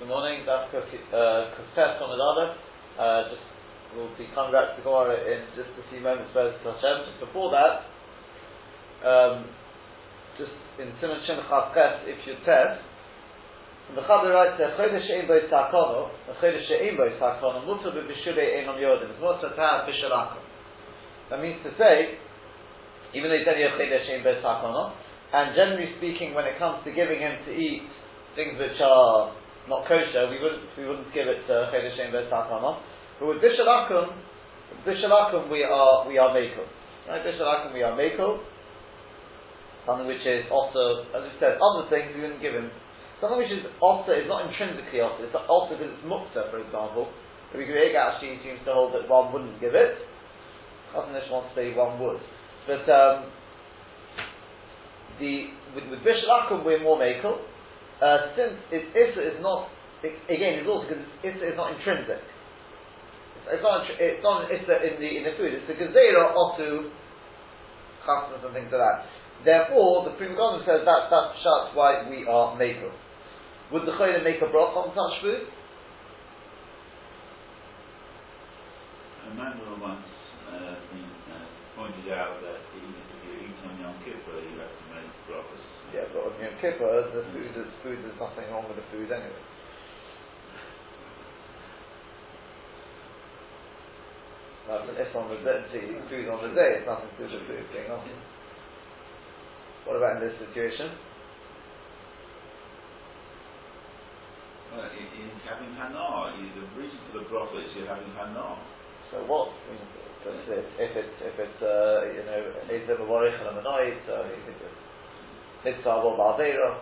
Good morning, that's Kufet from Adada. Uh, just we'll be coming back to Gemara in just a few moments. Just before that, um, just in Simon Shem if you test, the Chaber writes that Chodesh She'im Bo Yisakono, the Chodesh She'im Bo Yisakono, Mutter B'Bishurei Einom Yodim. It's Mutter to have Bishalakom. That means to say, even though he said you have Chodesh She'im Bo Yisakono, and generally speaking, when it comes to giving him to eat things which are not kosher, we wouldn't we wouldn't give it to Chedesh Shem Takana. But with Bishalakum, Bishalakum we are we are Mako. Right? Bishalakum we are Mako. Something which is also, as we said, other things we wouldn't give him. Something which is also is not intrinsically also, it's also because it's mukta, for example. Rabbi Gureg actually seems to hold that one wouldn't give it. Chazon Ish wants to say one would. But um, the with, with Bishalakum we're more Mako uh, since it, Issa is not, it, again, it's also because Issa is not intrinsic. It's, it's not, it's not Issa in the, in the food, it's the Gezerah Otu, Chasnas and things like that. Therefore, the Pri Megadim says that that shuts why we are Mako. Would the Choyre make a broth on such food? Emmanuel once uh, uh, pointed out that even if you eat on Yom Kippur, you have to make broths. Yeah, but on Yom Kippur, the food is food. There's nothing wrong with the food anyway. An if on the day. Food on the day. It's nothing to do with the food being on. What about in this situation? Well, he's having hana. The reason for the broth is you're having hana. So what? If it's if it's uh, you know is a and a manoid, so you could just mitzvah or ba'avera.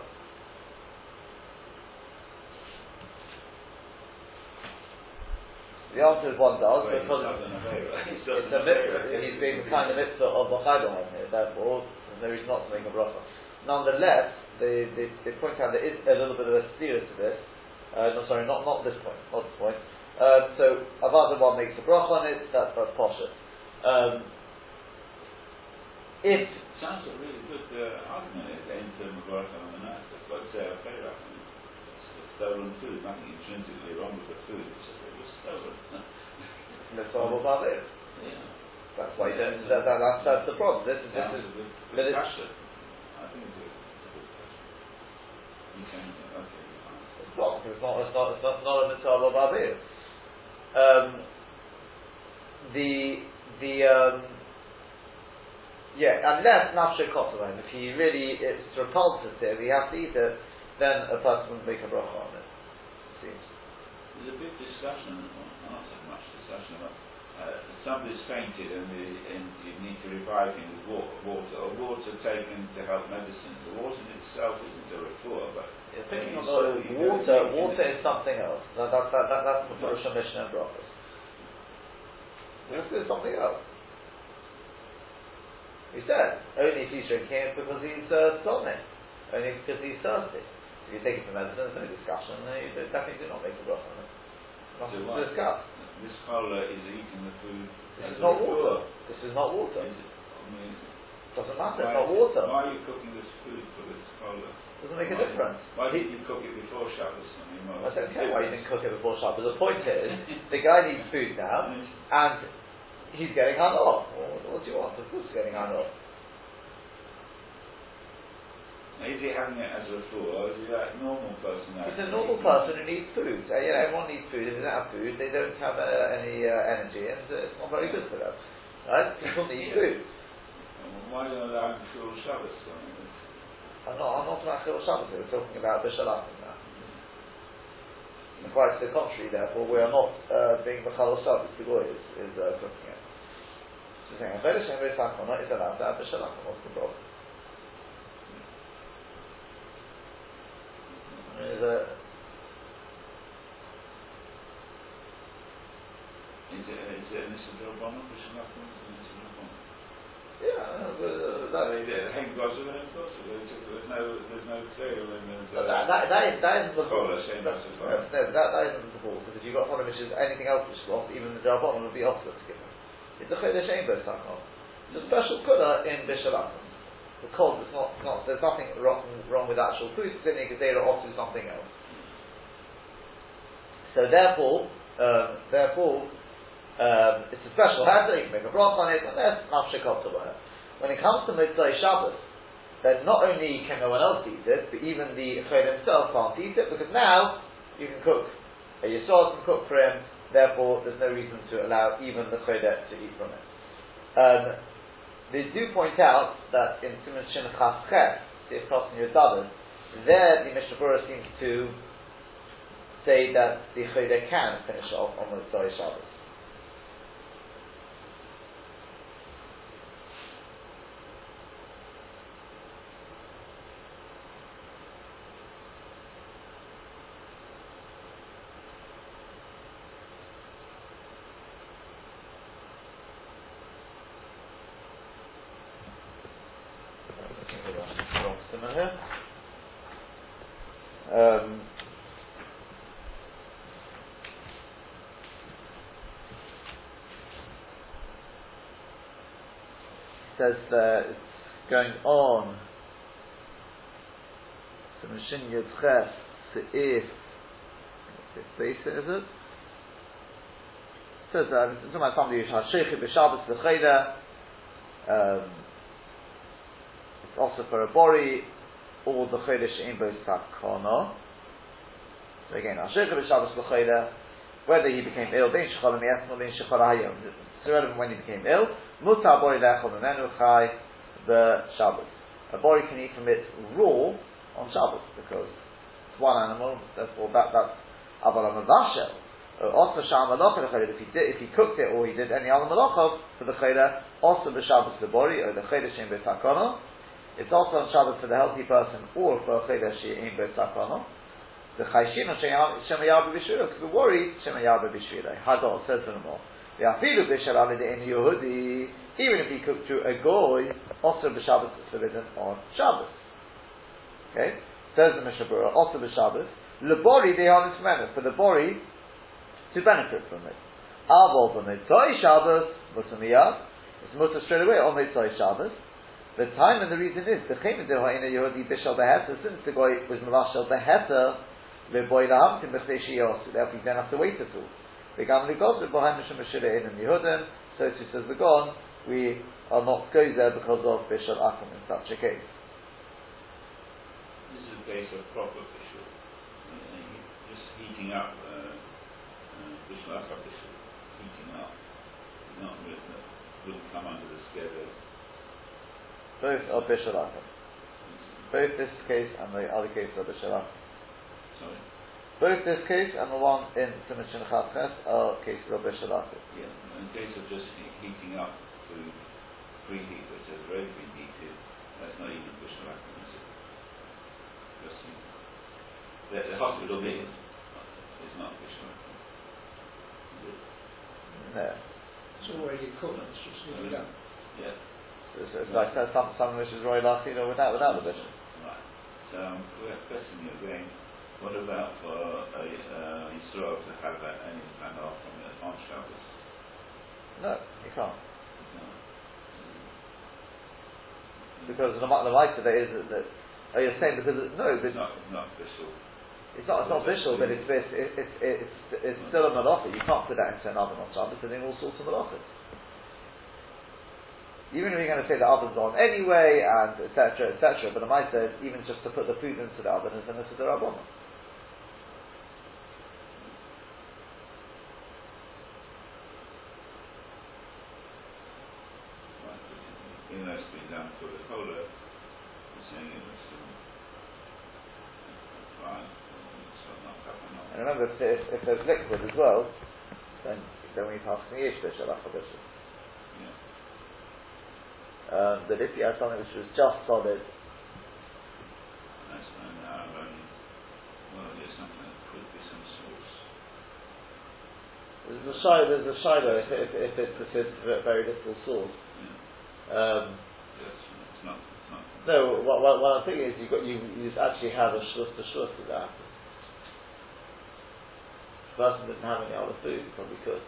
The answer is one does, Well, because it's, it's a mitzvah, he's being the kind of mitzvah of the Chaydon here, therefore there's no reason not make a bracha. Nonetheless, they, they, they point out there is a little bit of a steer to this, uh, no sorry, not, not this point, not this point. Um, so, Avada one makes a bracha on it, that's, that's poshet. Um, if Sounds a really good uh, argument. It's enter Mavarach on the night. It's like say a fair It's stolen food. Nothing intrinsically wrong with the food. It's just it was stolen. mitzvah or ba'avera. yeah. That's why you don't, that, that, that's, that's the problem. This is, this is, a good, but good it's- question. I think it's a, it's a good question. You can, okay. It's not. It's not. It's not. It's not, not a mitzvah of. Um, the the um, yeah, unless nafshe kosalim, if he really it's repulsive he has to eat it, then a person would make a bracha on it. seems. There's a big discussion, not so much discussion about uh, somebody's fainted and, the, and you need to revive him with water, water, or water taken to help medicine. The water in itself isn't a refuah, but thinking of you the soak, you water. Water is something else. That, that, that, that, that's the Furush Mishnah and brachas. Water is something else. He said, only if he's drinking it because he's uh, stomach, only because he's thirsty. If you take it for medicine, there's no discussion, you definitely do not make a bracha on it. Nothing So to discuss. This colour is eating the food. This is not water. This is not water. Is it? I mean, Doesn't matter, it's why, not water. Why are you cooking this food for this colour? Doesn't make a difference. Why didn't you cook it before Shabbos? I mean, I don't care why you didn't cook it before Shabbos. The point is, the guy needs food now, and he's getting hung off. What, what do you want? Of course he's getting hung off. Is he having it as a fool, or is he like a normal person? He's a normal person who needs food. Uh, you know, everyone needs food. If they don't have food, they don't have uh, any uh, energy, and uh, it's not very good for them. Right? People need food. Why don't you allow him to Shabbos? I mean, I'm not, I'm not talking about Chil Shabbos, we're talking about the Shalachim now. And quite to the contrary, therefore, we are not uh, being Mechal Shabbos, the Goy is, is uh, cooking it. So saying, a Beresh Emre Sakona is allowed to have the Shalachim, what's the problem? Is a, Is it, is it an Issa Drabana for Shalachim? Is it an Issa Drabana? yeah, uh, that, They did. Hen Gozer, Hen Gozer. There's no, there's no clear in the. That, that, that, is, that isn't the that's No, that's well. no, that, that isn't the fault, because you've got one which is anything else which is wrong, even the Jarabon would be opposite to give. It's a Chodesh Ein Takon. It's a special kula in Bishalachim. Because it's not, not, there's nothing wrong, wrong with actual food, it's only a Gezerah off to something else. So therefore, um, therefore, um, it's a special heter, you can make a broth on it, and that's nafshikot When it comes to Mitzvah Shabbos, then not only can no one else eat it, but even the Chayil himself can't eat it, because now you can cook, a Yisrael can cook for him, therefore there's no reason to allow even the Chayil to eat from it. Um, they do point out that in Simon Shin Chas if crossing your David, there the Mishnah seems to say that the Chayil can finish off on the Shabbos. Um, says that it's going on. So Mashin Yudches Seif Seif is it? Says that it's talking about somebody who's Hasheichi b'Shabbos l'Chayda. Um, it's also for a bori or the Chodesh in both Sakana. So again, Ashirka b'Shabbos l'Chodesh, whether he became ill, bein shechol miyasmo, bein shechol hayom. It's irrelevant when he became ill. Mutar bori lechol memenu chai the Shabbos. A bori can eat from it raw on Shabbos because it's one animal. Therefore, that that's aval amavashel. Also, sham if he did, if he cooked it or he did any other malacha for the chayda, also the Shabbos the bori or the chayda shem b'takana. It's also on Shabbos for the healthy person or for a Chodesh She'im B'Sakano. The Chayshin on Shemayabu B'Shvila, because we're worried Shemayabu B'Shvila. Hadol says to them. The even if he cooked to a Goy, also B'Shabbos is forbidden on Shabbos. Okay? Says the Mishnah Berurah, also B'Shabbos. Lebori Dehanis Menah, for the Bori to benefit from it. Avol B'Mitzvah Shabbos, Musamiyah, it's mutter straight away on Mitzvah Shabbos. The time and the reason is the Chem Dehoina Yehudi Bishal Beheter, since the guy was Mavashal Beheter, Leboy Lahamtim Bechdeshi Yos, therefore you don't have to wait at all. The Gamli with Bohem Mishum Meshire in Yehudim, so she says the Gon, we are not go there because of Bishal Akum in such a case. This is a case of proper Bishal, uh, just heating up uh, uh, Bishal Akum, Bishal, heating up, not written, wouldn't come under the schedule. Both are Bishalachim. Both this case and the other case are Bishalachim. Sorry? Both this case and the one in Simishin Chafches are cases of Bishalachim. Yeah, in case of just heating up food, preheat, which has already been heated, that's not even Bishalachim, is it? Just the, the hospital is, is not Bishalachim. Is it? No. It's already cooked, it's just heated up. Yeah. It's, it's like uh, some, some which is Roy Lachim or without, without the Bishal. Right. So I'm questioning you again. What about for a uh, Yisrael to have that any kind of from the on Shabbos? No, you can't. No. Because the, the right of it is that, that oh, you're saying because it, no, but It's not, not official. it's not it's not Bishal, but it's it's it's it's, it's still a malacha. You can't put that into an oven on Shabbos, and then all sorts of malachas. Even if you're going to say the oven's on anyway, and etc., etc., but the might says even just to put the food into the oven is an Issa Rabbanon. Right. Even though it's been done for the cola, you're saying it was um, fine, so not happening. And remember, if, if, if there's liquid as well, then then we pass the Yesh Bishal Bishal. Yeah. Um, but if you had something which was just solid, That's no now only, well, there's something that could be some there's a shy, there's a shiloh if, if, if it's very little sauce. Yeah. Um, Yes, it's not, it's not. no, what, what, what I'm thinking is you got you you actually have a shus to with that. If the person didn't have any other food, he probably could.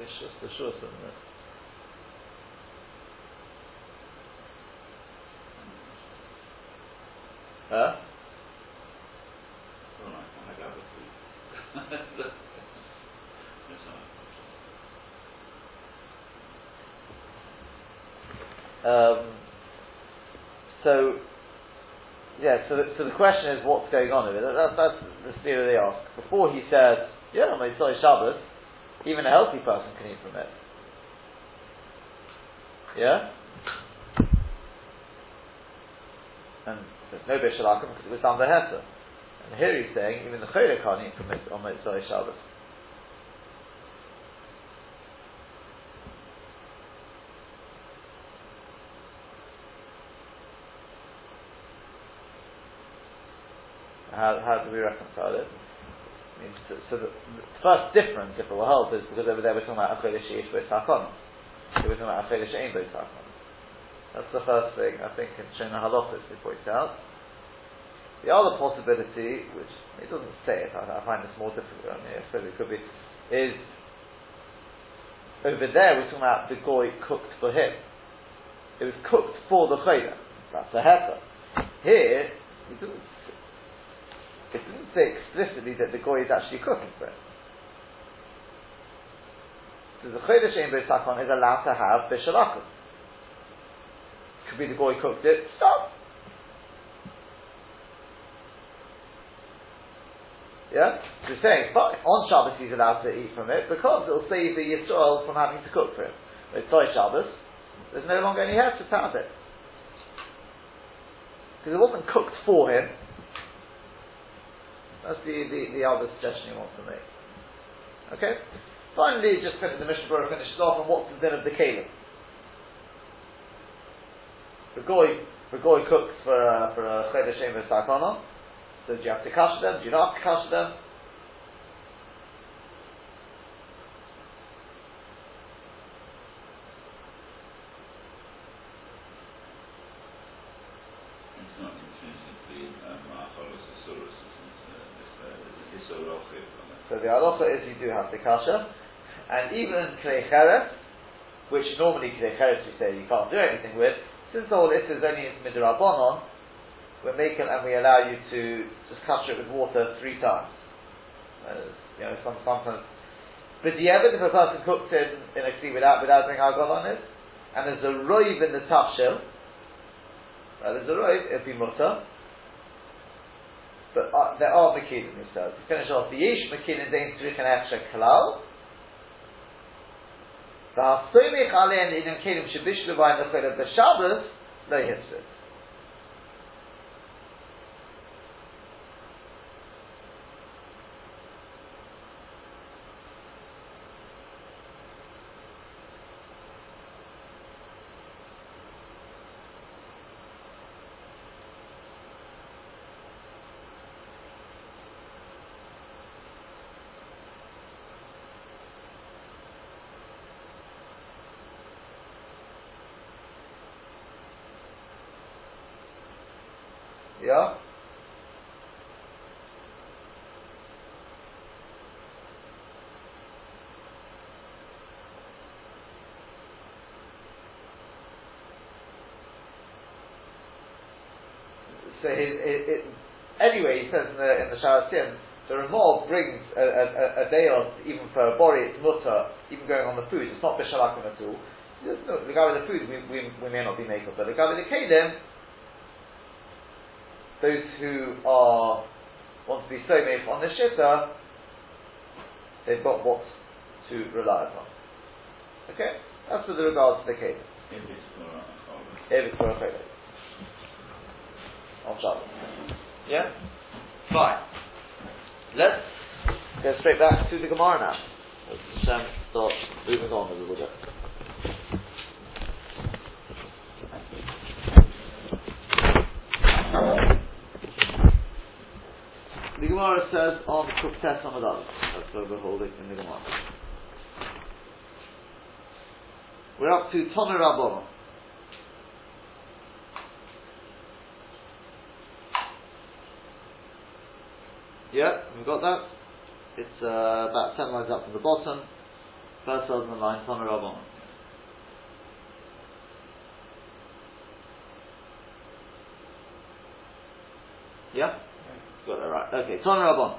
It's shus to shus, isn't it? Huh? Um, so, yeah, so the, so the question is what's going on here? That, that's the theory they ask. Before he said, yeah, on Motzei Shabbos, even a healthy person can eat from it. Yeah? And there's no Bishalakim because it was done by. And here he's saying even the Chayre can't eat from it on Motzei Shabbos. How, how do we reconcile it? Mean, so, so the, the, first difference, if it will help, is because over there we're talking about Yesh Bo Sakon. Here we're talking about Achodesh Ein Bo Sakon. That's the first thing, I think, in Shona Halachas we point out. The other possibility, which it doesn't say it, I, I find this more difficult, I mean, I suppose it could be, is over there we're talking about the goy cooked for him. It was cooked for the chayda. That's the heifer. Here, he doesn't it didn't say explicitly that the goy is actually cooking for it. So the Chodesh Ein is allowed to have Bishalakum. Could be the goy cooked it, stop. Yeah? So he's saying, fine, on Shabbos he's allowed to eat from it because it'll save the Yisrael from having to cook for him. But it's Shabbos, there's no longer any hair to pound it. Because it wasn't cooked for him, that's the, the, the other suggestion he wants to make. Okay? Finally, just the Mishnah Berurah finishes off on what's the din of the kalim. The goy, the goy cooks for uh, for a chedesh shemer sakana. So do you have to kasha them? Do you not have to kasha them? So the halacha is you do have the kasha, and even klei cheres, which normally klei cheres we say you can't do anything with, since all this is only midrabanon, we make it and we allow you to just kasha it with water three times. Uh, you know, some, sometimes. But the evidence if a person cooks it in a kli without without doing alcohol on it, and there's a roiv in the tafshil, uh, there's a roiv, it'd be mutter. But uh, there are Mekilim, he says. To finish off, the Yesh Mekilim Dein Tzrich and Echsha Klal. The Hasomich Alein in Kelim Shabish Levai Nechel of the Shabbos, no Hitzvah. Yeah? So it, it, it, anyway, he says in the in the Sharatim, the Ramah brings a, a, a, day of even for a body, it's mutter, even going on the food. It's not bishalakim at all. No, the guy the food, we, we, we may not be making, but with the kelim, those who are want to be so made on the shitta, they've got what to rely upon. Okay, that's with regards to the case. If it's for a If it's for a chaylev. On Shabbos. Yeah? Fine. Let's go straight back to the Gemara now. Let's um, start moving on a little bit. The Gemara says on Kuftes Amadal. That's where we're holding in the Gemara. We're up to Tomer Rabbanon. Yeah, we've got that. It's uh, about ten lines up from the bottom. First the line, Tomer Rabbanon. Yeah? Got that right. Okay, Tomer Rabbanon.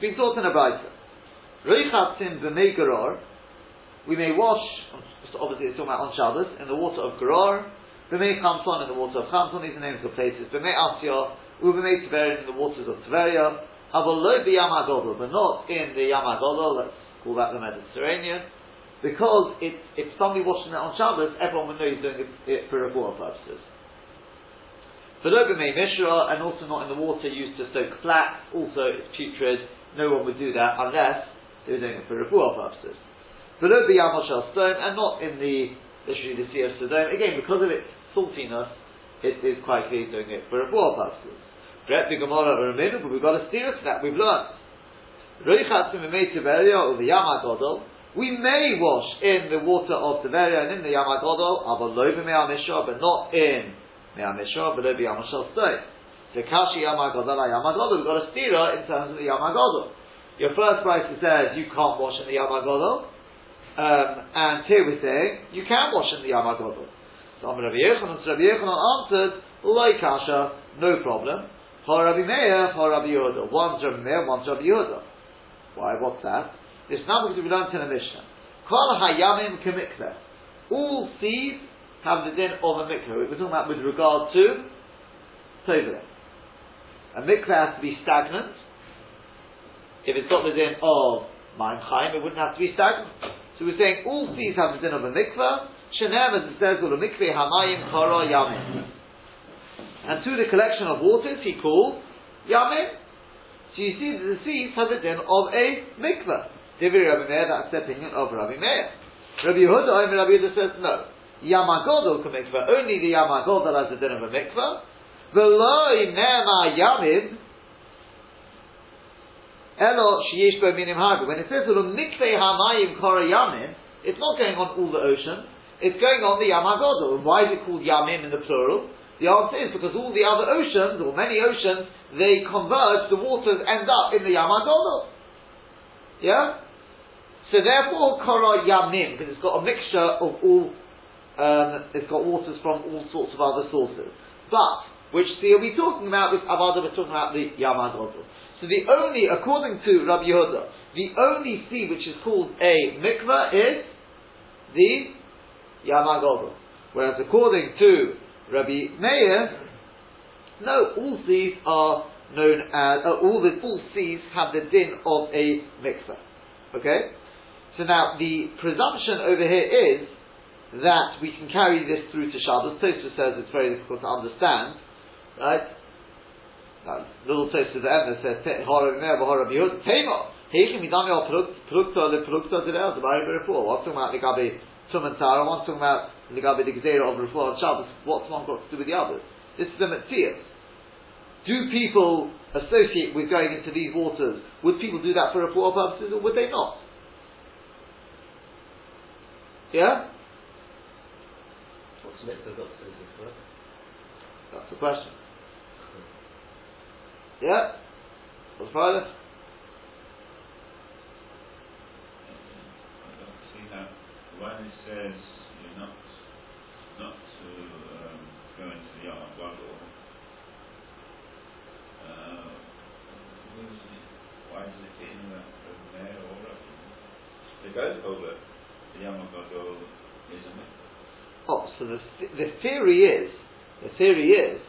Being taught in a Braita. Reichatzim b'mei we may wash, obviously it's talking about on Shabbos, in the water of garor, b'mei chamson, in the water of chamson, these are names of places, b'mei asya, ub'mei tveria, in the waters of Tveria, avolo b'yam but not in the yam let's call that the Mediterranean, because it, if somebody washing it on Shabbos, everyone would know he's doing it, for refuah purposes. Below b'mei mishra, and also not in the water used to soak flax, also it's putrid, no one would do that unless they were doing it for refuah purposes. Below the Yamoshel stone, and not in the literally the Sea of Sodom. Again, because of its saltiness, it is quite clear doing it for refuah purposes. But we've got a steer that. We've learned. We may wash in the water of Tiberia and in the Yamagodol, but not in Me'amishra, but be Yamashal stone. So Kashi Yamagodol, Yamagodol, we've got a steer in terms of the Yamagodol. Your first price says you can't wash in the Yamagodol, um, and here we're saying you can wash in the Yamagodol. So Rabbi Yochanan, Rabbi Yochanan answered, like Kasha, no problem. For Rabbi Meir, for Rabbi Yehuda. One's Rabbi Meir, one's Rabbi Yehuda. Why, what's that? It's not because we learned in the Mishnah. Kol hayamim kemikveh. All seas have the din of a mikveh. We're talking about with regard to Tovah. A mikveh has to be stagnant, if it's got the din of Maim Chaim, it wouldn't have to be stagnant. So we're saying all seas have the din of a mikveh. Shenem, as it says, will a mikveh hamayim kara yamin. And to the collection of waters, he called yamin. So you see that the seas have the din of a mikveh. Divi Rabbi Meir, that's the opinion of Rabbi Meir. Rabbi Yehuda, Rabbi Yehuda says no. Yamagodol mikveh. Only the Yamagodol has the din of a mikveh. V'loi nema yamid. Elo sheyesh bo minim harbi. When it says mikveh hamayim yamin, it's not going on all the ocean. It's going on the Yamagodo. And why is it called Yamim in the plural? The answer is because all the other oceans, or many oceans, they converge, the waters end up in the Yamagodo. Yeah? So therefore, Kora Yamim, because it's got a mixture of all, um, it's got waters from all sorts of other sources. But, which sea are we talking about? With Avada, we're talking about the Yamagodo. So the only, according to Rabbi Yehuda, the only sea which is called a mikveh is the Yamagogo. Whereas according to Rabbi Meir, no, all seas are known as, uh, all the all seas have the din of a mixer. Okay? So now the presumption over here is that we can carry this through to Shabbos. Tosfos says it's very difficult to understand, right? Now, little toast to the end that says, Rabbi Yehud, Tema, Heikim Midami al Prukta, the Prukta to the Bari Berefua. What's talking about the Gabi Tum and Tara, one's talking about the Gabi the Gezerah of Refuah on Shabbos, what's one got to do with the others? This is the Metzias. Do people associate with going into these waters? Would people do that for Refuah purposes, or would they not? Yeah? What's mitzvah got to do with it? That's the question. Yeah? What's further? See now, when it says you're not not to um, go into the Yom Bubble, uh, why does it get in that from there or up? They both hold it. The Yom is a myth. Oh, so the, the theory is, the theory is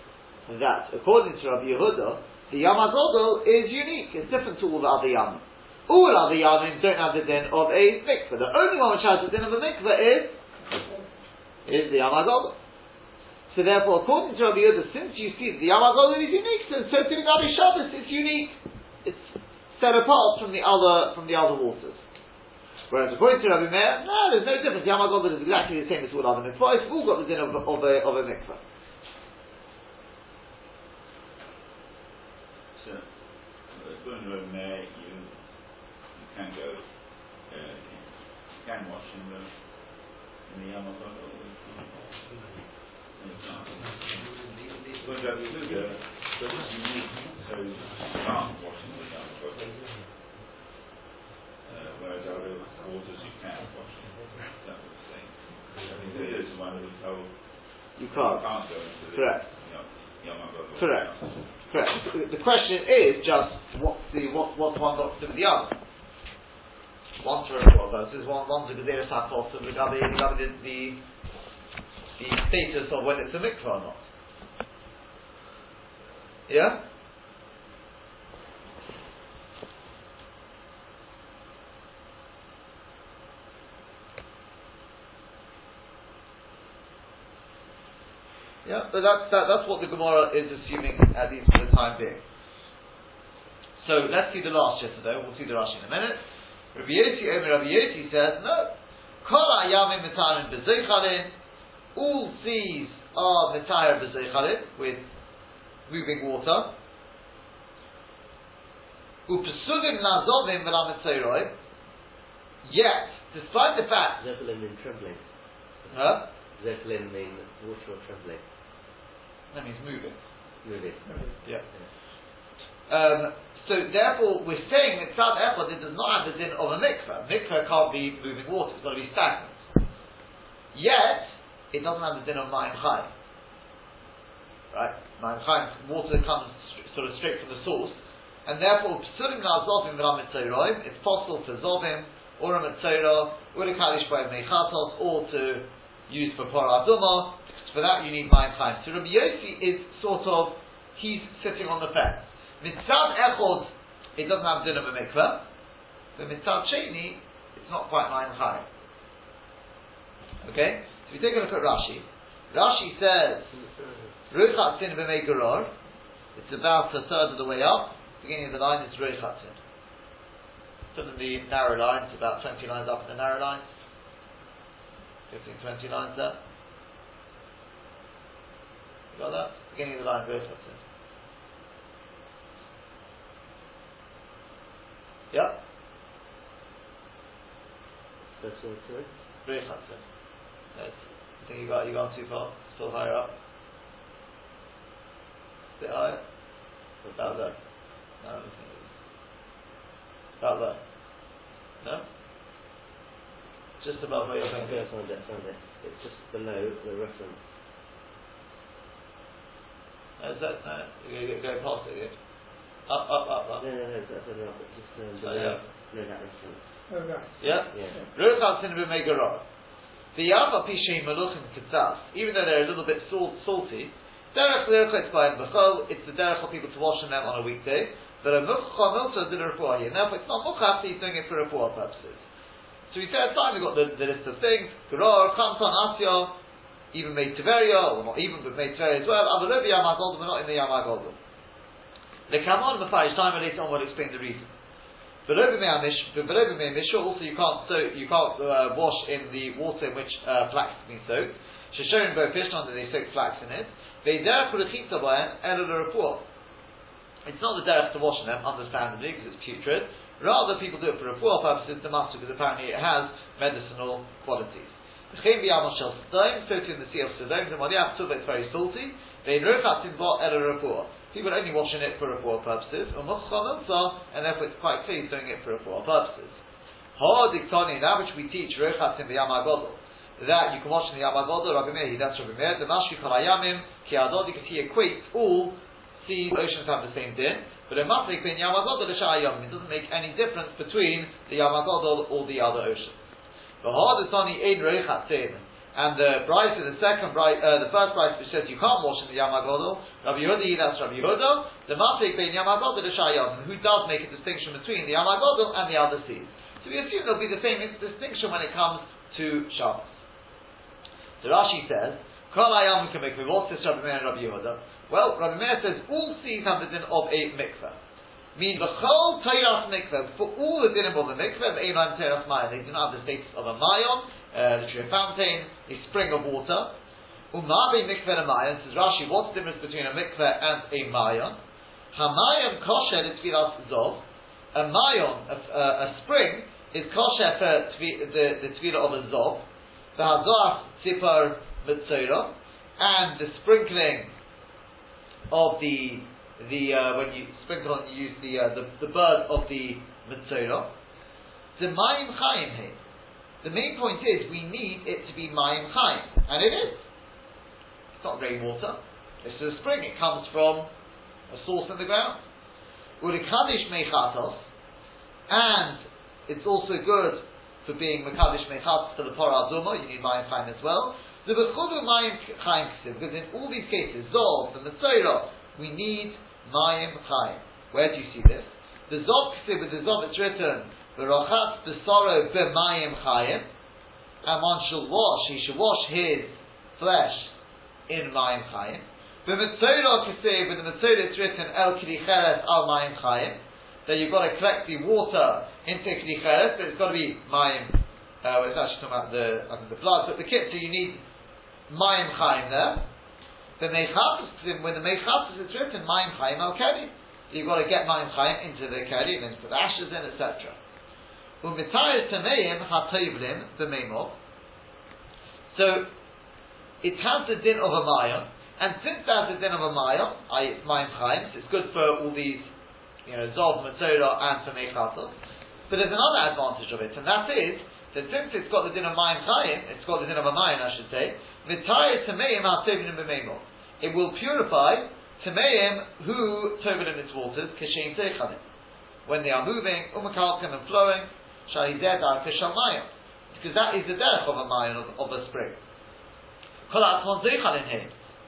that according to Rabbi Yehuda, the Yam HaGodol is unique. It's different to all the other Yam. All other Yamim don't have the din of a mikveh. The only one which has the din of a mikveh is is the Yam HaGodol. So therefore, according to Rabbi Yehuda, since you see the Yam HaGodol is unique, so, so to the Gabi Shabbos it's unique. It's set apart from the other from the other waters. Whereas according to Rabbi Meir, no, there's no difference. Yam HaGodol is exactly the same as all other mitzvahs. We've all got the din of, of, a, of a mikveh. Going to there, you, you can go, uh, you can wash in the, in the Yamagon or you can't. Going to have to do the, but it's unique, so you can't wash in the Yamagon. Uh, whereas other waters you can wash in, that was the thing. I think there is one who was told You you can't. can't go into the Correct. Correct. Correct. The question is just what's the what what's one got to do with the other? One's for refuah purposes, one one's a gezeres hatos of regarding regarding the, the the status of whether it's a mikvah or not. Yeah. Yeah, but that's, that, that's what the Gemara is assuming, at least for the time being. So let's see the last yesterday, we'll see the Rashi in a minute. Rabbi Yossi, Omer Rabbi Yossi says, no, Kol Ayamim Mitarim Bezeichalin, all seas are Mitayr Bezeichalin, with moving water. Upesudim Nazovim V'Lametzeiroi, yet, despite the fact, Zeppelin mean trembling. huh? Zeppelin mean water or trembling. That means moving. Moving. Yeah. Um, so therefore, we're saying that Tzad Echad it does not have the din of a mikveh. Mikveh can't be moving water; it's got to be stagnant. Yet, it doesn't have the din of Mayim Chaim. Right? Mayim Chaim, water comes sort of straight from the source, and therefore, Psurim Nazovim V'Ram it's possible to Zovim, or a Mitzorah, or a Kalish by Mechatos, or to use for Paraduma. For that, you need Mayim Chaim. So Rabbi Yossi is sort of, he's sitting on the fence. Mitzad Echod, it doesn't have din of a mikveh. So Mitzad Sheni, it's not quite Mayim Chaim. Okay? So if you take a look at Rashi, Rashi says, Ruchat Sin B'Megaror, it's about a third of the way up, beginning of the line is Ruchat Sin. Some of the narrow lines, about 20 lines up in the narrow lines. 15, 20 lines there. You got that? Beginning of the line, Ruchat Sin. Yep, That's it's doing. Ruchat Sin. Yes. I think you got you gone too far. Still higher up. Bit higher. About there. No, I don't think it is. About there. No? Just above where you're thinking. I found it, I it. It's just below the reference. Is that, no, you're going go past it again. Up, up, up, up. No, no, no, that's further up. It's just um, Oh, below, yeah. below that reference. Oh, right. Yeah? Yeah. Ruchal sin b'megaror. The yava pishay maluchim kitzas, even though they're a little bit salt, salty, derech l'irchet b'ayim b'chol, it's the derech for people to wash in them on a weekday, but a muchcha milta did a refuah here. Now, if it's not muchach, he's doing it for refuah purposes. So we said, time we've got the, the list of things, Geror, Kanton, Asya, even made Tiveria, or not even, but made Tiveria as well, Avalubi Yamagolda, we're not in the Yamagolda. The Kamon, the Parish time, later on we'll explain the reason. Mishra, also you can't you can't uh, wash in the water in which uh, flax has been soaked. Sheshorim Bo Fishnon, that they soak flax in it. It's not the derech to wash in them, understandably, because it's putrid. Rather, people do it for refuah purposes, the master, because apparently it has medicinal qualities. So too in the sea of Sodom, the Modiach Tuba, it's very salty. They Ve'in Ruchatim Bo Elul Report. People are only washing it for refuah purposes, and therefore it's quite clear he's doing it for refuah purposes. Diktani, that which we teach, Ruchatim b'yam HaGodol, that you can wash in the Yam HaGodol, Rabbi Meir, that's Rabbi Meir, the Mashri Kol HaYamim, Ki because he equates all seas, oceans have the same din, but a Mafrik bin Yam HaGodol and Sha'ayam, it doesn't make any difference between the Yam HaGodol or the other oceans. The Ein Reichatzin, and the Bryce, the second Bryce, uh, the first Bryce which says you can't wash in the Yam HaGodol, Rabbi Yehuda, that's Rabbi Yehuda, the Mafrik bin Yam HaGodol and Sha'ayam, who does make a distinction between the Yam HaGodol and the other seas. So we assume there'll be the same distinction when it comes to Shabbos. So Rashi says, Kol make what's this Rabbi Meir and Rabbi Yehuda? Well, Rabbi Meir says all seas have the din of a mikveh. Mean the whole Teiras mikveh, for all the din of a mikveh, the Eilam Teiras Mayan, they do not have the status of a Mayon, uh, literally a fountain, a spring of water. Umabi mikveh and Mayan, says Rashi, what's the difference between a mikveh and a Mayon? Hamayim kosher is tfilas zov. A Mayon, a, a, a spring, is kosher for tvi, the, the tefillah of a zov. The hazah tzipar mitzora, and the sprinkling of the the uh, when you sprinkle on you use the uh, the, the bird of the mitzora. The mayim chaim here. The main point is we need it to be mayim chaim, and it is. It's not rainwater. This is a spring. It comes from a source in the ground. Urikadish Mechatos, and it's also good for being Mekadosh Mechatos for the Pora Aduma, you need Mayim Chaim as well. The Bechudu Mayim Chaim because in all these cases, and the Matzorah, we need Mayim Chaim. Where do you see this? The Zov Ksiv, with the Zov it's written, V'rochatz B'soro B'mayim Chaim, and one shall wash, he should wash his flesh in Mayim Chaim. The Mitzorah Ksiv, with the Mitzorah it's written, El Kiricheres Al Mayim Chaim, that you've got to collect the water into Kiricheres, but it's got to be Mayim, uh, it's actually talking about the, I think the blood, but the kit, so you need Mayim Chaim there. The Meichatos, when the Meichatos is written, Mayim Chaim Al Keri. You've got to get Mayim Chaim into the Keri, and then put ashes in, etc. Umitayr Tameim HaToivlim B'Meimov. So, it has the din of a Mayim, and since it has the din of a Mayim, I Mayim Chaim, it's good for all these, you know, Zov, Matzorah, and for Meichatos. But there's another advantage of it, and that is, that since it's got the din of Mayim Chaim, it's got the din of a Mayim, I should say, Mitayr Tameim HaToivlim B'Meimov. It will purify Tameim who tovel in its waters, Keshem Teichanim. When they are moving, Umakalkim and flowing, Shahideda Keshamayim. Because that is the death of a Mayan of, of a spring.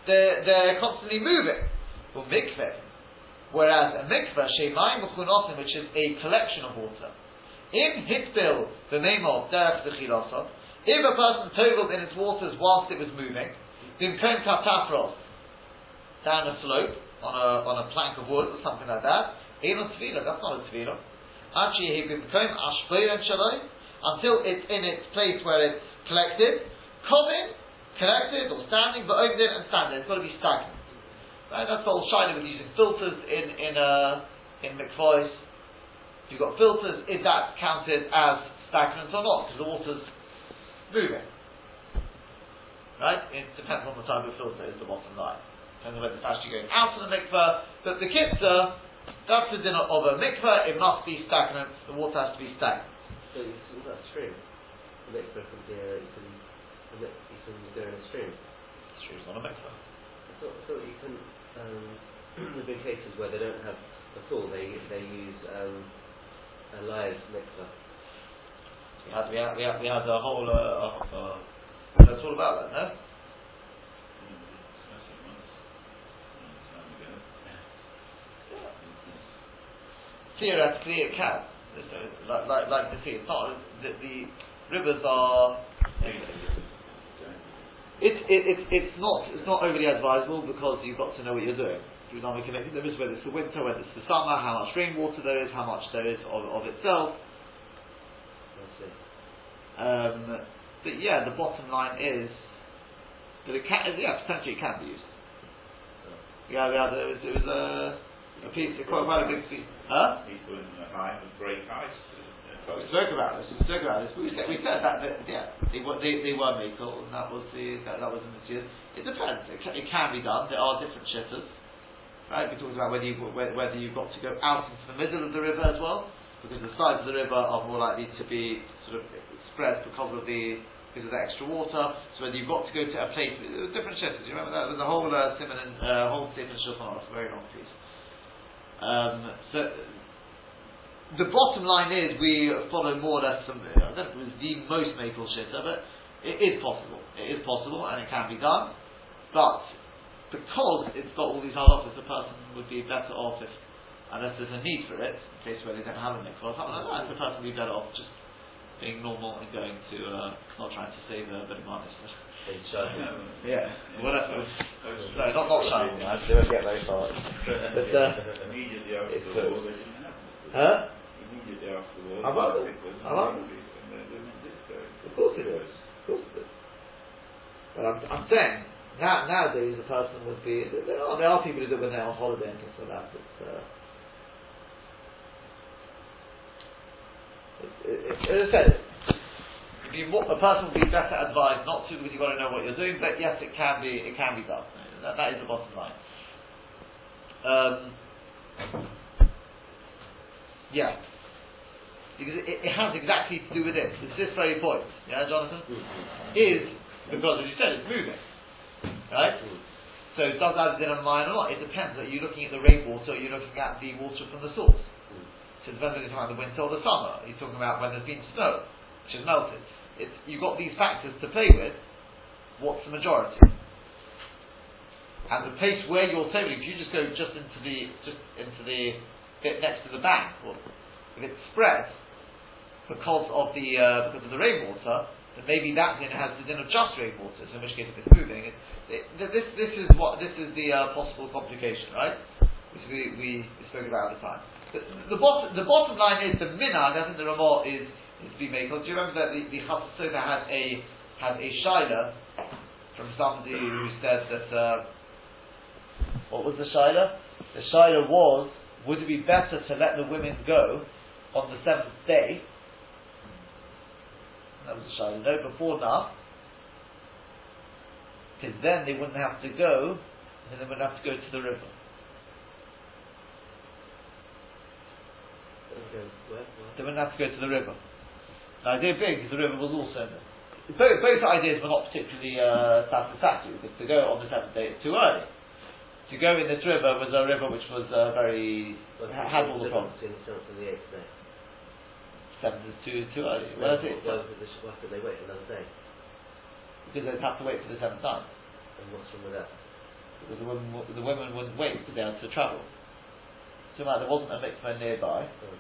They're, they're constantly moving. Well, mikveh. Whereas a mikveh, Shemayim Mechunosim, which is a collection of water. In Hitbil, the name of Derech Zechilosov, if a person toveled in its waters whilst it was moving, then Bimkom Katafros, down a slope, on a, on a plank of wood or something like that, Elon Tvila, that's not a Tvila. Actually, until it's in its place where it's collected, Kovin, collected or standing, but Ogdin and standing, it's got to be stagnant. Right? That's the whole shiny with using filters in, in, uh, in McFoy's. If you've got filters, is that counted as stagnant or not? Because the water's moving. Right? It depends on the type of filter, is the bottom line. Depends on whether it's actually going out of the mikveh. But the kitzah, that's the dinner of a mikveh, it must be stagnant, the water has to be stagnant. So you see that stream. The mikveh can be a, you can, a mik- you can go in a stream. It's not a mikveh. I thought, I thought you can, um, there've been cases where they don't have a pool, they, they use, um, a live mikveh. We had, we had, we had, we had a whole, uh, uh, uh, that's all about that, no? Theoretically, it can. So, like, like, like the sea, it's not, the, the rivers are, it's, it, it's, it's not, it's not overly advisable because you've got to know what you're doing. For example, connecting rivers, whether it's the winter, whether it's the summer, how much rainwater there is, how much there is of, of itself. Um, but yeah, the bottom line is that it can, yeah, potentially it can be used. Yeah, yeah, there was, it was a, a piece, quite, quite a big piece. Huh? People in the high would break ice. We spoke about this. We spoke about this. We said, we said that, that yeah, they were they, they were makel, and that was the that, that was the year. It depends. It can, it can be done. There are different shitters, right? We talked about whether you whether you've got to go out into the middle of the river as well, because the sides of the river are more likely to be sort of spread because of the because of the extra water. So whether you've got to go to a place there were different shitters. You remember that? There's a whole uh, Simon and uh, whole Simon Shulchan Aruch, very long piece. Um, so the bottom line is we follow more or less some, I don't know if it was the most maple shitter, but it is possible. It is possible and it can be done. But because it's got all these halachas, the person would be better off if, unless there's a need for it, in case where they don't have a mikvah or something like that, the person would be better off just being normal and going to, uh, not trying to save a bit of money. In Shadman. Yeah. No, not not shining. I they won't get very far. But, uh, Immediately after it's the war, they didn't have it. huh? Immediately after the war, I love it. I love it. increased and the women did so. Of course it is. Of course it is. But I'm, I'm saying, now, nowadays a person would be, there are, there are people who do it when they're on holiday and things like that. It's, uh, it, it, it, as I said, be more, a person would be better advised not to because you've got to know what you're doing, but yes, it can be, it can be done. That, that is the bottom line. Um, yeah. Because it, it has exactly to do with this. It's this very point. Yeah, Jonathan? Mm-hmm. Is because, as you said, it's moving. Right? Mm-hmm. So it does that din of mine or not? It depends. Are you looking at the rainwater or are you looking at the water from the source? Mm. So it depends whether you're talking about the winter or the summer. You're talking about when there's been snow, which has melted. It's, you've got these factors to play with. What's the majority? And the place where you're saving, if you just go just into the just into the bit next to the bank, well, if it's spread because of the uh, because of the rainwater, then maybe that din has the din of just rainwater. So in which case, if it's moving, it, it, this this is what this is the uh, possible complication, right? Which we, we, spoke about at the time. The, the, bottom the bottom line is the minhag. I think the Ramah is to be made. Do you remember that the the had a had a shaila from somebody who said that. Uh, what was the shaila? The shaila was, would it be better to let the women go on the seventh day? That was the shaila. No, before now. Because then they wouldn't have to go, and they wouldn't have to go to the river. They wouldn't have to go to the river. The idea being, because the river was also in. Both, both ideas were not particularly uh, satisfactory, because to go on the seventh day is too early to go in this river was a river which was uh, very Well, had all the problems. Between the seventh and the eighth day. Seven is too too early. Well, that's it. why, would the- why could they wait another day? Because they'd have to wait for the seventh time. And what's wrong with that? Because the women, the women wouldn't wait to be able to travel. So like there wasn't a mikveh nearby. Oh.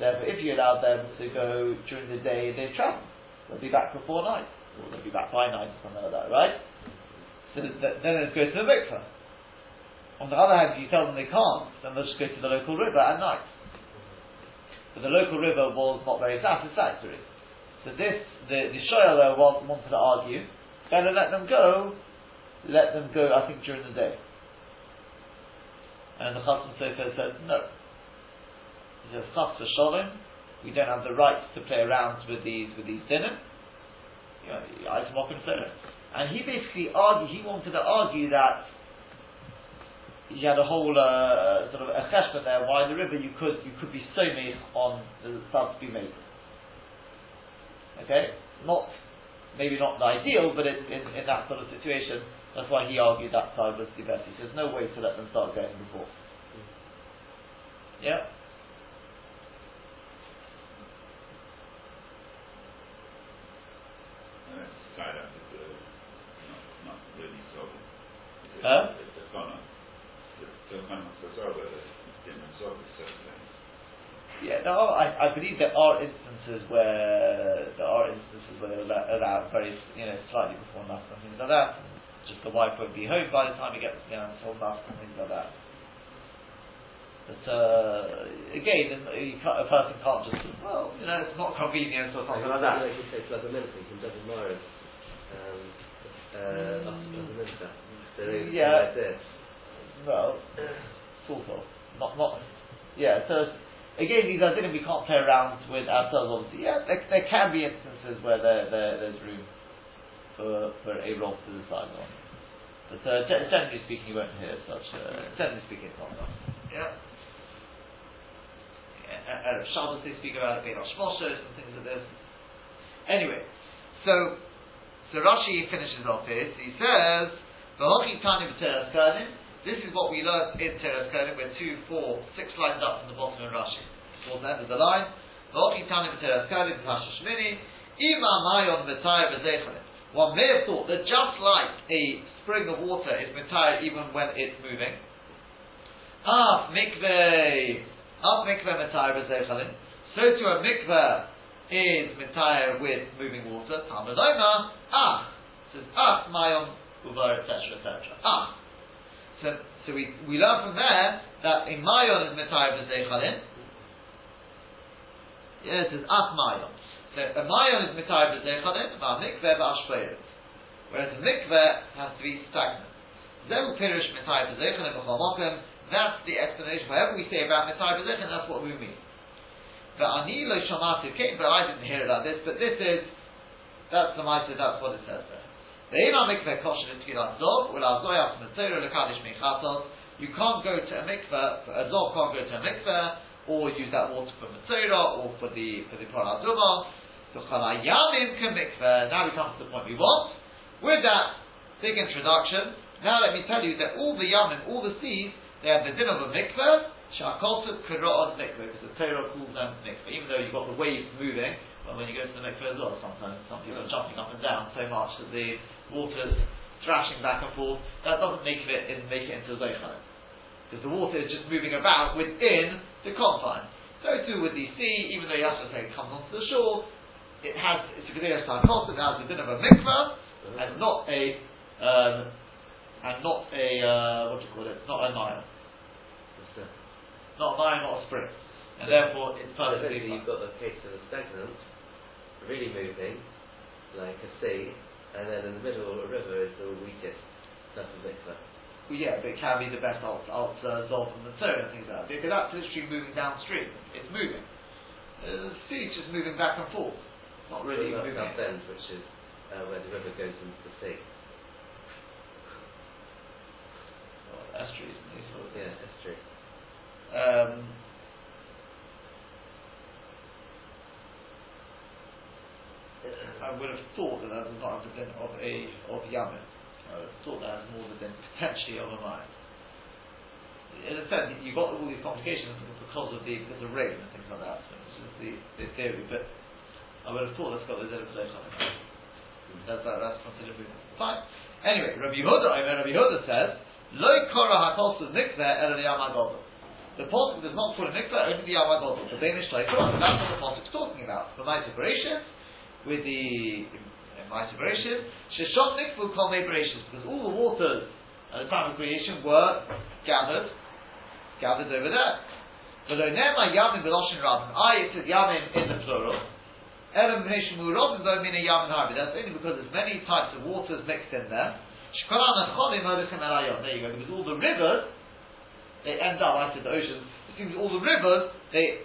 Therefore, if you allow them to go during the day, they'd travel. They'll be back before night, or they'll be back by night, or something like that, right? So th- th- then let's go to the mikveh. On the other hand, if you tell them they can't, then they'll just go to the local river at night. But the local river was not very satisfactory. So this, the, the Shoyal there wa- wanted to argue, better let them go, let them go, I think, during the day. And the Chasam Sofer said, no. Says, Chas Shalom, we don't have the right to play around with these, with these dinim. You know, item. And he basically argued, he wanted to argue that he had a whole uh, sort of a cheshbon there why the river you could you could be so made on the start to be made. Okay, not maybe not the ideal, but it, in in that sort of situation, that's why he argued that side was the best. He says no way to let them start going before. Yeah. And that's tied up with the, not, not really solid. It's Huh? It's a corner. It's a the solid, it's different solid, certainly. Yeah, there are, I, I believe there are instances where there are instances where they're allow- allowed very, you know, slightly before night and things like that. Just the wife won't be home by the time he gets down until night and things like that. But uh, again, you can't, a person can't just, well, you know, it's not convenient or something like You that. know, you say Plug Minster from Devon Morris, um, uh, after Plug Minster. So they Yeah. like this. Well, sort of. Not, not, yeah, so again, these are things we can't play around with ourselves, obviously. Yeah, there, there can be instances where there, there, there's room for, for a rob to decide on. But uh, generally speaking, you won't hear such, uh, generally speaking, it's not done. Yeah. Erev Shabbos they speak about it, Bein Hashmoshes and things like this. Anyway, so, so Rashi finishes off this, he says, V'hochi tani b'teres kadim, this is what we learned in Teres Kodim, we're two, four, six lines up from the bottom of Rashi. Towards the end of the line. V'hochi tani b'teres kadim, Pasha Shmini, ima mayon v'tayr v'zechalim. One may have thought that just like a spring of water is mitayr even when it's moving, Ah, mikveh, af mikveh mitayr v'zechalim, so to a mikveh is mitayr with moving water, Talmud Omer, ah, says ah mayon uvar, etc., etc. Ah. So, so we, we learn from there that in mayon is mitayr v'zechalim. Yes, it says af mayon. So a mayon is mitayr v'zechalim, a mikveh v'ashpeiret. Whereas a mikveh has to be stagnant. Zehu pirish mitayr v'zechalim b'chol mokem. That's the explanation. Whatever we say about mitayr v'zechalim, that's what we mean. But ani lo shamati came, but I didn't hear about this. But this is that's the mitzvah. That's what it says there. The mitzvah. You can't go to a mikveh. A zov can't go to a mikveh or use that water for mitzvah or for the for the paraduma. So chalayamim mikveh. Now we come to the point we want. With that big introduction, Now let me tell you that all the Yamim, all the seas, they have the din of a mikveh, Shakosu Kira'on mikveh, because the Torah calls them mikveh. Even though you've got the waves moving, but when you go to the mikveh as well, sometimes some people are jumping up and down so much that the water's thrashing back and forth, that doesn't make it, in, make it into Zeichel. Because the water is just moving about within the confine. So too with the sea, even though Yasha say it comes onto the shore, it has, it's a Gedera Sarkos, it has the din of a mikveh, and not a um, and not a uh, what do you call it? Not a Nile, not a Nile, not a spring, and therefore it's so perfectly fine. you've got the case of a stagnant, really moving, like a sea, and then in the middle of a river is the weakest type of mikveh. Well, yeah, but it can be the best alt, alt uh, Zolf and the Torah and things like that because that's literally moving downstream. It's moving. Uh, the sea's just moving back and forth, not really moving. South Bend, which is uh, where the river goes into the sea? Well, estuaries and these sort of Yeah, true. Um, I would have thought that that does not have the din of a of Yamin. I would have thought that has more the din potentially of a mine. In a sense, you've got all these complications because of the because of rain and things like that. So this is the, the theory, but I would have thought that's got the din of Zeichel. That's that, that's considered fine. Anyway, Rabbi Yehuda, I mean, Rabbi Yehuda says, "Lo kora hakol mikveh el yamagodol." The pasuk does not call a mikveh only the yamagodol. The Danish Torah, that's what the pasuk's talking about. The Ma'aser Bereshit, with the Ma'aser Bereshit, sheshot mikveh kol Bereshit, because all the waters at the time of creation were gathered, gathered over there. But though nema yamin beloshin rabin, I it says yamin in the plural. Elam b'nei shmurot though mina yamin harbi. That's only because there's many types of waters mixed in there. There you go. Because all the rivers, they end up. I said the oceans. It seems all the rivers, they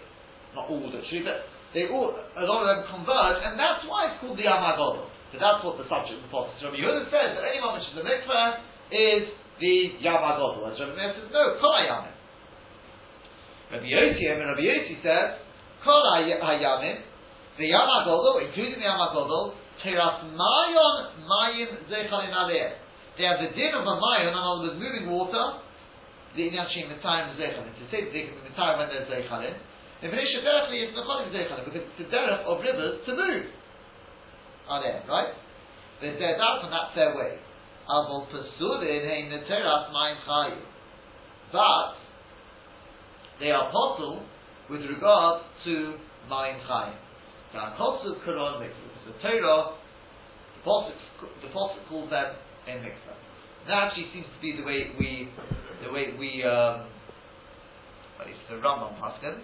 not all literally, but they all a lot of them converge, and that's why it's called the Yamagodol. So that's what the subject of the podcast. Rabbi Yehuda says that anyone which is the mikveh is the Yamagodol. As Rabbi Meir says, no, Kol. Rabbi Yossi, and Rabbi Yossi says, Kol the Yamagodol, including the Yamagodol, Teras Mayon Mayim Zechalin Aleh. They have the din of a Mayon, in other words, moving water, the Inyan Shem Mitzayim Zechalin. To say that they can be Mitzayim when there's Zechalin. In Venetia, directly, it's Necholim Zechalin, because it's the derech of rivers to move. Are there, right? They're dead out, and that's their way. Avol Pesulin Hein Neteras Mayim Chayim. But, they are possible with regard to Mayim Chayim. Now, Kosu Quran Mikvah, the Torah, the the Pasuk calls them a Mikvah. That actually seems to be the way we, the way we, um, at least the Rambam Paskins,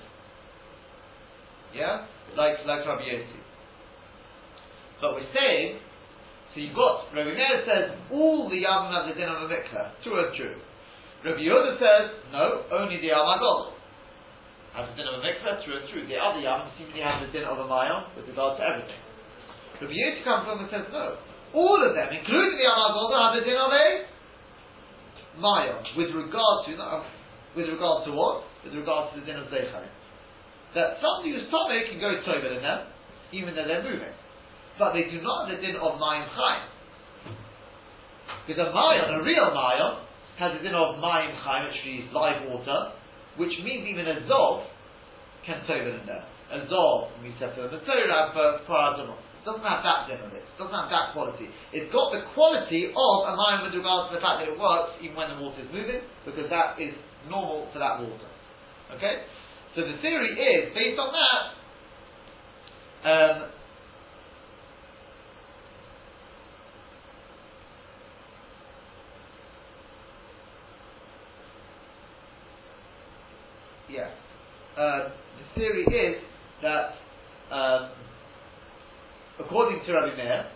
yeah, like like Rabbi Yossi. But we're saying, so you've got Rabbi Meir says all the Yavim have the din of a mikveh, true and true. Rabbi Yehuda says no, only the Yavim Agol has the din of a mikveh, true and true. The other Yavim seemingly have the din of a mayon with regard to everything. Rabbi Yossi comes along and says no, all of them, including the Agol, have the din of a mayon with regard to not, with regard to what? With regard to the din of Zeicharim that somebody who's Tomei can go Tover in them, even though they're moving. But they do not have the din of Mayim Chaim. Because a Mayon, a real Mayon, has the din of Mayim Chaim, which is live water, which means even a Zov can Tover in them. A Zov, we said for the Torah, for Paradonot. Doesn't have that. It doesn't have that quality. It's got the quality of a Mayon with regards to the fact that it works even when the water is moving, because that is normal for that water. Okay? So the theory is, based on that, um, yeah, uh, the theory is that, um, according to Rabbi Meir,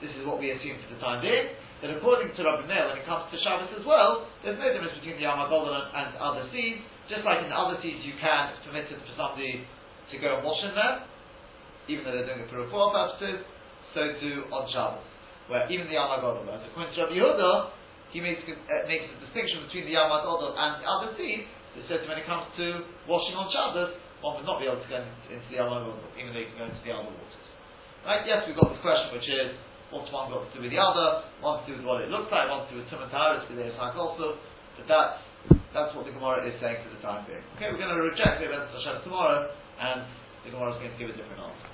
this is what we assume for the time being, that according to Rabbi Meir, when it comes to Shabbos as well, there's no difference between the Yom HaGodol and, and other seas, just like in other seas you can, it's permitted for somebody to go and wash in there, even though they're doing it for refuah purposes, so too on Shabbos, where even the HaGodol, whereas according to Rabbi Yehuda, he makes, uh, makes a distinction between the Yom HaGodol and the other seas, he says when it comes to washing on Shabbos, one would not be able to go into, the Yom HaGodol, even though you can go into the other waters. Right? Yes, we've got this question, which is what's one got to do with the other? One to do with what it looks like. One to do with tum and taharis like also. But that's that's what the Gemara is saying for the time being. Okay, we're going to reject the events Hashem tomorrow, and the Gemara is going to give a different answer.